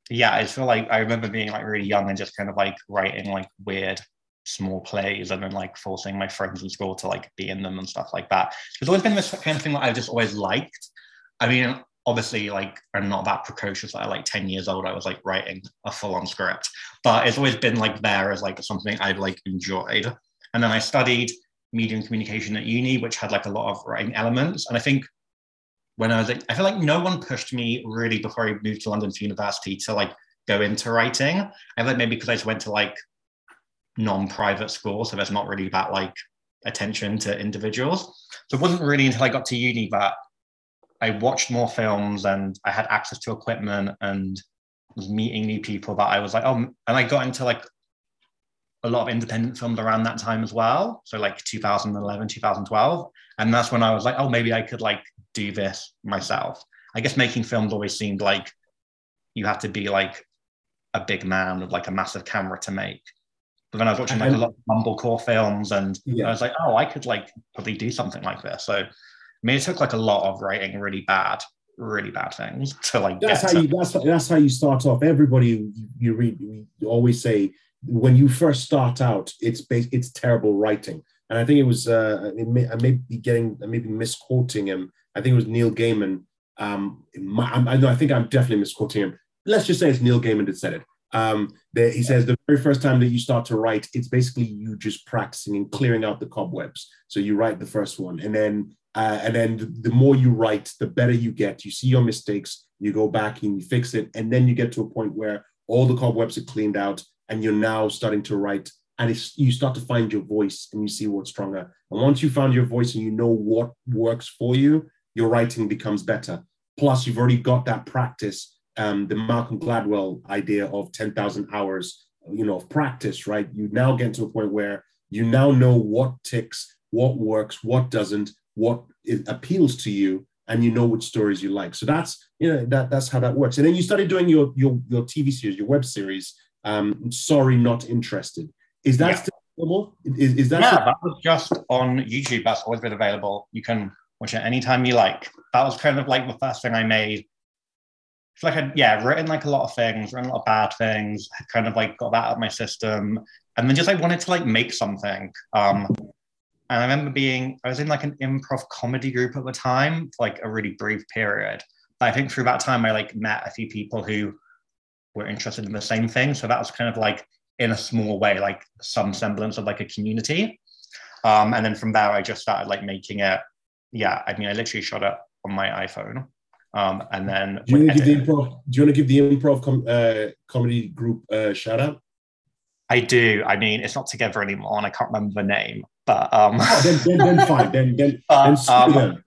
yeah, I feel like I remember being like really young and just kind of like writing like weird small plays and then like forcing my friends in school to like be in them and stuff like that. There's always been this kind of thing that I've just always liked. I mean, obviously like I'm not that precocious. At like 10 years old, I was like writing a full-on script, but it's always been like there as like something I'd like enjoyed. And then I studied media and communication at uni, which had like a lot of writing elements. And I think when I was like, I feel like no one pushed me really before I moved to London to university to like go into writing. I feel like maybe because I just went to like non-private school, so there's not really that like attention to individuals. So it wasn't really until I got to uni that I watched more films and I had access to equipment and was meeting new people that I was like, oh, and I got into like a lot of independent films around that time as well. So like 2011, 2012. And that's when I was like, oh, maybe I could like do this myself. I guess making films always seemed like you had to be like a big man with like a massive camera to make. But then I was watching like a lot of mumblecore films and Yeah. I was like, oh, I could like probably do something like this. So mean, it took like a lot of writing really bad, really bad things to like That's how to- you. That's that's how you start off. Everybody you, you read, you always say when you first start out, it's bas- it's terrible writing. And I think it was uh, it may, I may be getting I may be misquoting him. I think it was Neil Gaiman. Um, my, know I think I'm definitely misquoting him. Let's just say it's Neil Gaiman that said it. Um, that he says the very first time that you start to write, it's basically you just practicing and clearing out the cobwebs. So you write the first one, and then uh, and then the, more you write, the better you get. You see your mistakes, you go back and you fix it, and then you get to a point where all the cobwebs are cleaned out, and you're now starting to write. And you start to find your voice, and you see what's stronger. And once you found your voice and you know what works for you, your writing becomes better. Plus, you've already got that practice. Um, the Malcolm Gladwell idea of ten thousand hours, you know, of practice, right? You now get to a point where you now know what ticks, what works, what doesn't, what it appeals to you, and you know which stories you like. So that's you know that that's how that works. And then you started doing your your your TV series, your web series. Um, sorry, not interested. Is that Yeah. still available? Is, is that yeah, still- that was just on YouTube. That's always been available. You can watch it anytime you like. That was kind of like the first thing I made. It's like I'd yeah, written like a lot of things, written a lot of bad things, kind of like got that out of my system, and then just like wanted to like make something. Um, and I remember being I was in like an improv comedy group at the time, for, like a really brief period. But I think through that time I like met a few people who were interested in the same thing. So that was kind of like in a small way, like some semblance of like a community. Um, and then from there, I just started like making it. Yeah, I mean, I literally shot it on my iPhone. Um, and then Do you want to give the improv? Do you want to give the improv com, uh, comedy group a shout out? I do. I mean, it's not together anymore, and I can't remember the name. But um, Oh, then, then, then fine. Then then, But, then um.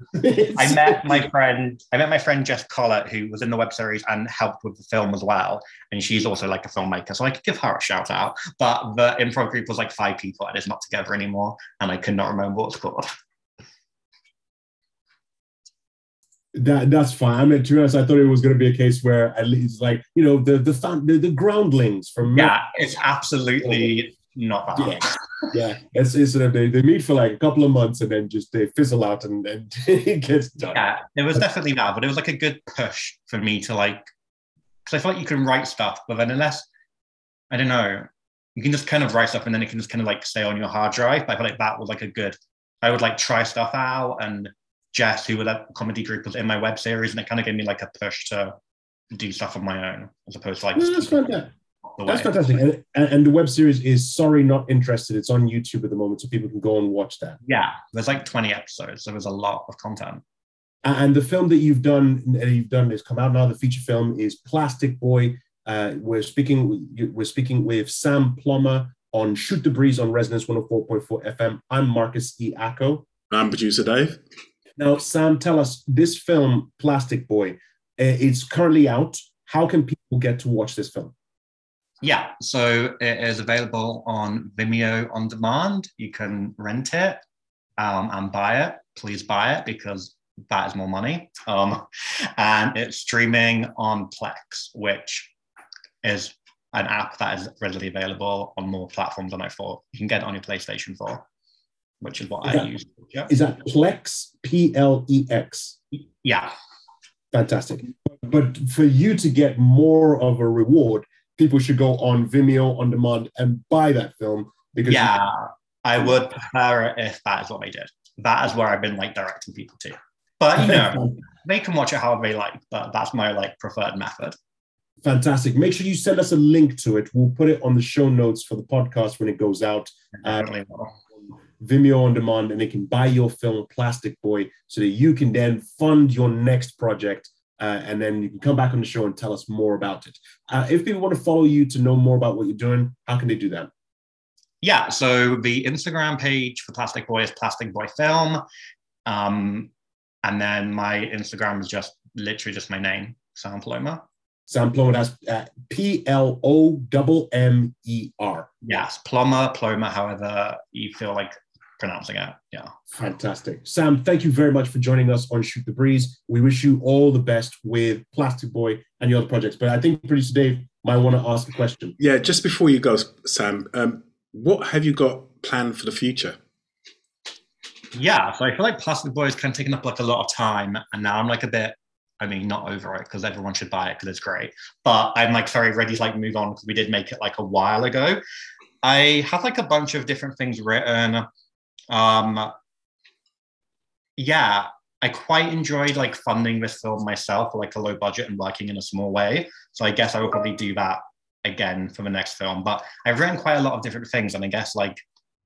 I met my friend. I met my friend Jess Collett, who was in the web series and helped with the film as well. And she's also like a filmmaker, so I could give her a shout out. But the improv group was like five people, and it's not together anymore. And I could not remember what it's called. That that's fine. I mean, to be honest, I thought it was going to be a case where at least like you know the the fam- the, the groundlings from Yeah, it's absolutely not that. yeah yeah. It's, it's sort of they, they meet for like a couple of months and then just they fizzle out and then it gets done. Yeah, it was definitely that, but it was like a good push for me to like, because I feel like you can write stuff, but then unless, I don't know, you can just kind of write stuff and then it can just kind of like stay on your hard drive. But I feel like that was like a good, I would like try stuff out and Jess, who was at uh, comedy group, was in my web series and it kind of gave me like a push to do stuff on my own as opposed to like. No, that's. The That's way. fantastic. And, and, and the web series is Sorry Not Interested. It's on YouTube at the moment, so people can go and watch that. Yeah, there's like 20 episodes, so there's a lot of content. And the film that you've done, that you've done, is come out now. The feature film is Plastic Boy. Uh, we're speaking. We're speaking with Sam Plommer on Shoot the Breeze on Resonance 104.4 FM. I'm Marcus E. Acko. I'm producer Dave. Now, Sam, tell us this film, Plastic Boy. uh, it's currently out. How can people get to watch this film? Yeah, so it is available on Vimeo on demand. You can rent it um, and buy it. Please buy it because that is more money. Um, and it's streaming on Plex, which is an app that is readily available on more platforms than I thought. You can get it on your PlayStation 4, which is what Is I that- use. Yeah. Is that Plex? P L E X. yeah. Fantastic. But for you to get more of a reward, people should go on Vimeo on demand and buy that film because Yeah, I would prefer it if that is what they did. That is where I've been like directing people to. But you know, they can watch it however they like, but that's my like preferred method. Fantastic. Make sure you send us a link to it. We'll put it on the show notes for the podcast when it goes out. Definitely will. Vimeo on demand, and they can buy your film Plastic Boy so that you can then fund your next project. Uh, and then you can come back on the show and tell us more about it. Uh, if people want to follow you to know more about what you're doing, how can they do that? yeah, so the Instagram page for Plastic Boy is Plastic Boy Film. Um, and then my Instagram is just literally just my name, Sam Plommer. Sam Plommer, that's uh, P L O M M E R. Yes, Plomer, Plomer, however you feel like pronouncing it. Yeah. Fantastic. Sam, thank you very much for joining us on Shoot the Breeze. We wish you all the best with Plastic Boy and your other projects. But I think producer Dave might want to ask a question. Yeah, just before you go, Sam, um, what have you got planned for the future? Yeah, so I feel like Plastic Boy is kind of taking up like a lot of time, and now I'm like a bit. I mean, not over it because everyone should buy it because it's great. But I'm like very ready to like move on because we did make it like a while ago. I have like a bunch of different things written. Um, yeah, I quite enjoyed like funding this film myself like a low budget and working in a small way. So I guess I will probably do that again for the next film. But I've written quite a lot of different things, and I guess like,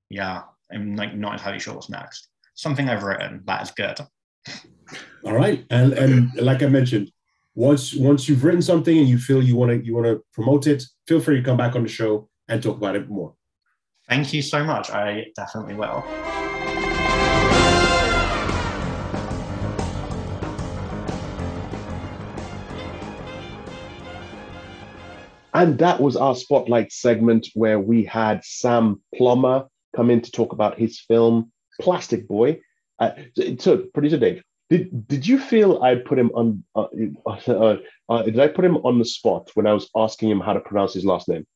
yeah, I'm like not entirely sure what's next. Something I've written that is good. All right, and and like I mentioned, once once you've written something and you feel you want to you want to promote it, feel free to come back on the show and talk about it more. Thank you so much. I definitely will. And that was our spotlight segment where we had Sam Plommer come in to talk about his film Plastic Boy. Uh, so, producer Dave, did did you feel I put him on? Uh, uh, uh, did I put him on the spot when I was asking him how to pronounce his last name?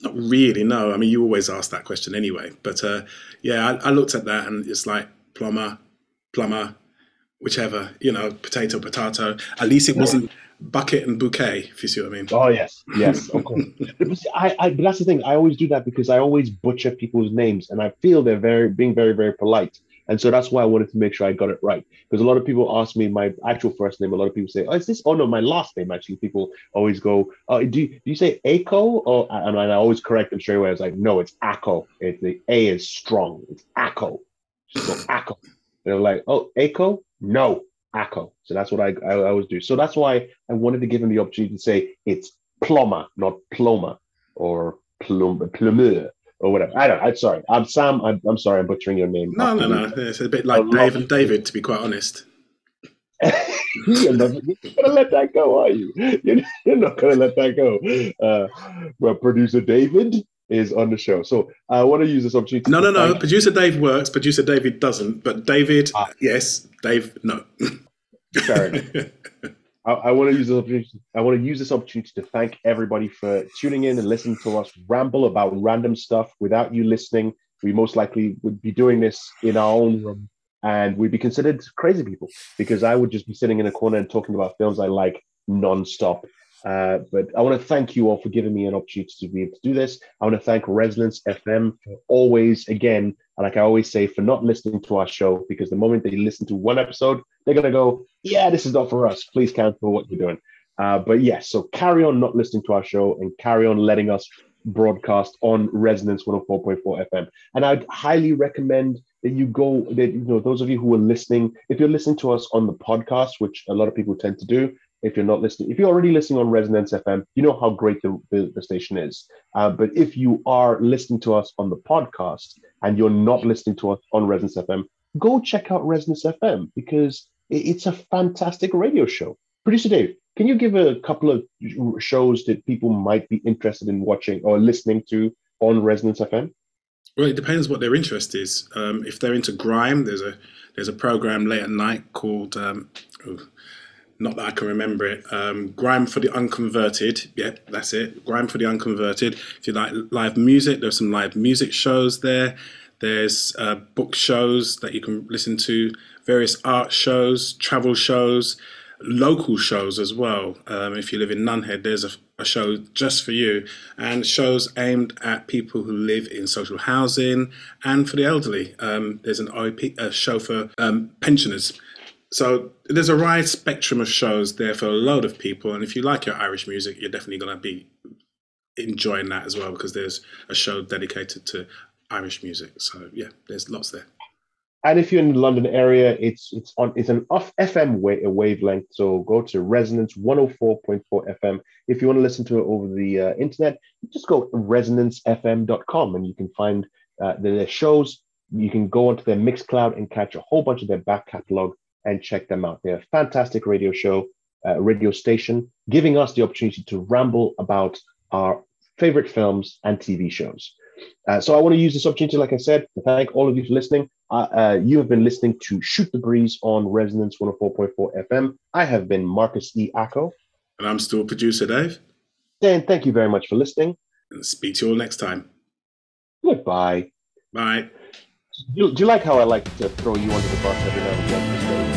Not really. No. I mean, you always ask that question anyway. But uh, yeah, I, I, looked at that and it's like plumber, plumber, whichever. You know, potato, potato. At least it wasn't bucket and bouquet, if you see what I mean. Oh yes, yes, of course. I, I, but that's the thing. I always do that because I always butcher people's names, and I feel they're very being very very polite. And so that's why I wanted to make sure I got it right. Because a lot of people ask me my actual first name. A lot of people say, "Oh, is this?" Oh no, my last name. Actually, people always go, "Oh, do you, do you say Ako?" Or and I always correct them straight away. I was like, "No, it's Ako. It, the A is strong. It's Ako." So Ako. They're like, "Oh, Ako? No, Ako." So that's what I, I, I always do. So that's why I wanted to give him the opportunity to say it's plumber, not plumber or plum, plumeur or whatever. I don't. I'm sorry. I'm Sam. I'm, I'm sorry. I'm butchering your name. No, no, no. It's a bit like Dave and David, to be quite honest. you're not gonna let that go, are you? You're, not gonna let that go. Uh, well, producer David is on the show, so I want to use this opportunity. No, no, no. Producer Dave works. Producer David doesn't. But David, ah. yes. Dave, no. Fair enough. I, I want to use this opportunity. I want to use this opportunity to thank everybody for tuning in and listening to us ramble about random stuff. Without you listening, we most likely would be doing this in our own room, and we'd be considered crazy people because I would just be sitting in a corner and talking about films I like nonstop. Uh, but I want to thank you all for giving me an opportunity to be able to do this. I want to thank Resonance FM for always, again, like I always say, for not listening to our show because the moment they listen to one episode, they're going to go, yeah, this is not for us. Please cancel what you're doing. Uh, but yes, so carry on not listening to our show and carry on letting us broadcast on Resonance 104.4 FM. And I'd highly recommend that you go, that, you know, those of you who are listening, if you're listening to us on the podcast, which a lot of people tend to do, if you're not listening, if you're already listening on Resonance FM, you know how great the, the, the station is. Uh, but if you are listening to us on the podcast and you're not listening to us on Resonance FM, go check out Resonance FM because it's a fantastic radio show. Producer Dave, can you give a couple of shows that people might be interested in watching or listening to on Resonance FM? Well, it depends what their interest is. Um, if they're into grime, there's a there's a program late at night called um, oh, not that I can remember it. Um, Grime for the Unconverted. Yeah, that's it. Grime for the Unconverted. If you like live music, there's some live music shows there. There's uh, book shows that you can listen to, various art shows, travel shows, local shows as well. Um, if you live in Nunhead, there's a, a, show just for you, and shows aimed at people who live in social housing and for the elderly. Um, there's an OP, a show for um, pensioners. So there's a wide spectrum of shows there for a load of people, and if you like your Irish music, you're definitely going to be enjoying that as well because there's a show dedicated to Irish music. So yeah, there's lots there. And if you're in the London area, it's it's on it's an off FM wa- wavelength. So go to Resonance 104.4 FM. If you want to listen to it over the uh, internet, just go resonancefm.com and you can find uh, their shows. You can go onto their Mixcloud and catch a whole bunch of their back catalog and check them out. They're a fantastic radio show, uh, radio station, giving us the opportunity to ramble about our favorite films and TV shows. Uh, so I want to use this opportunity, like I said, to thank all of you for listening. Uh, uh, you have been listening to Shoot the Breeze on Resonance 104.4 FM. I have been Marcus E. Acko. And I'm still producer Dave. Dan, thank you very much for listening. And speak to you all next time. Goodbye. Bye. Do do you like how I like to throw you under the bus every now and again?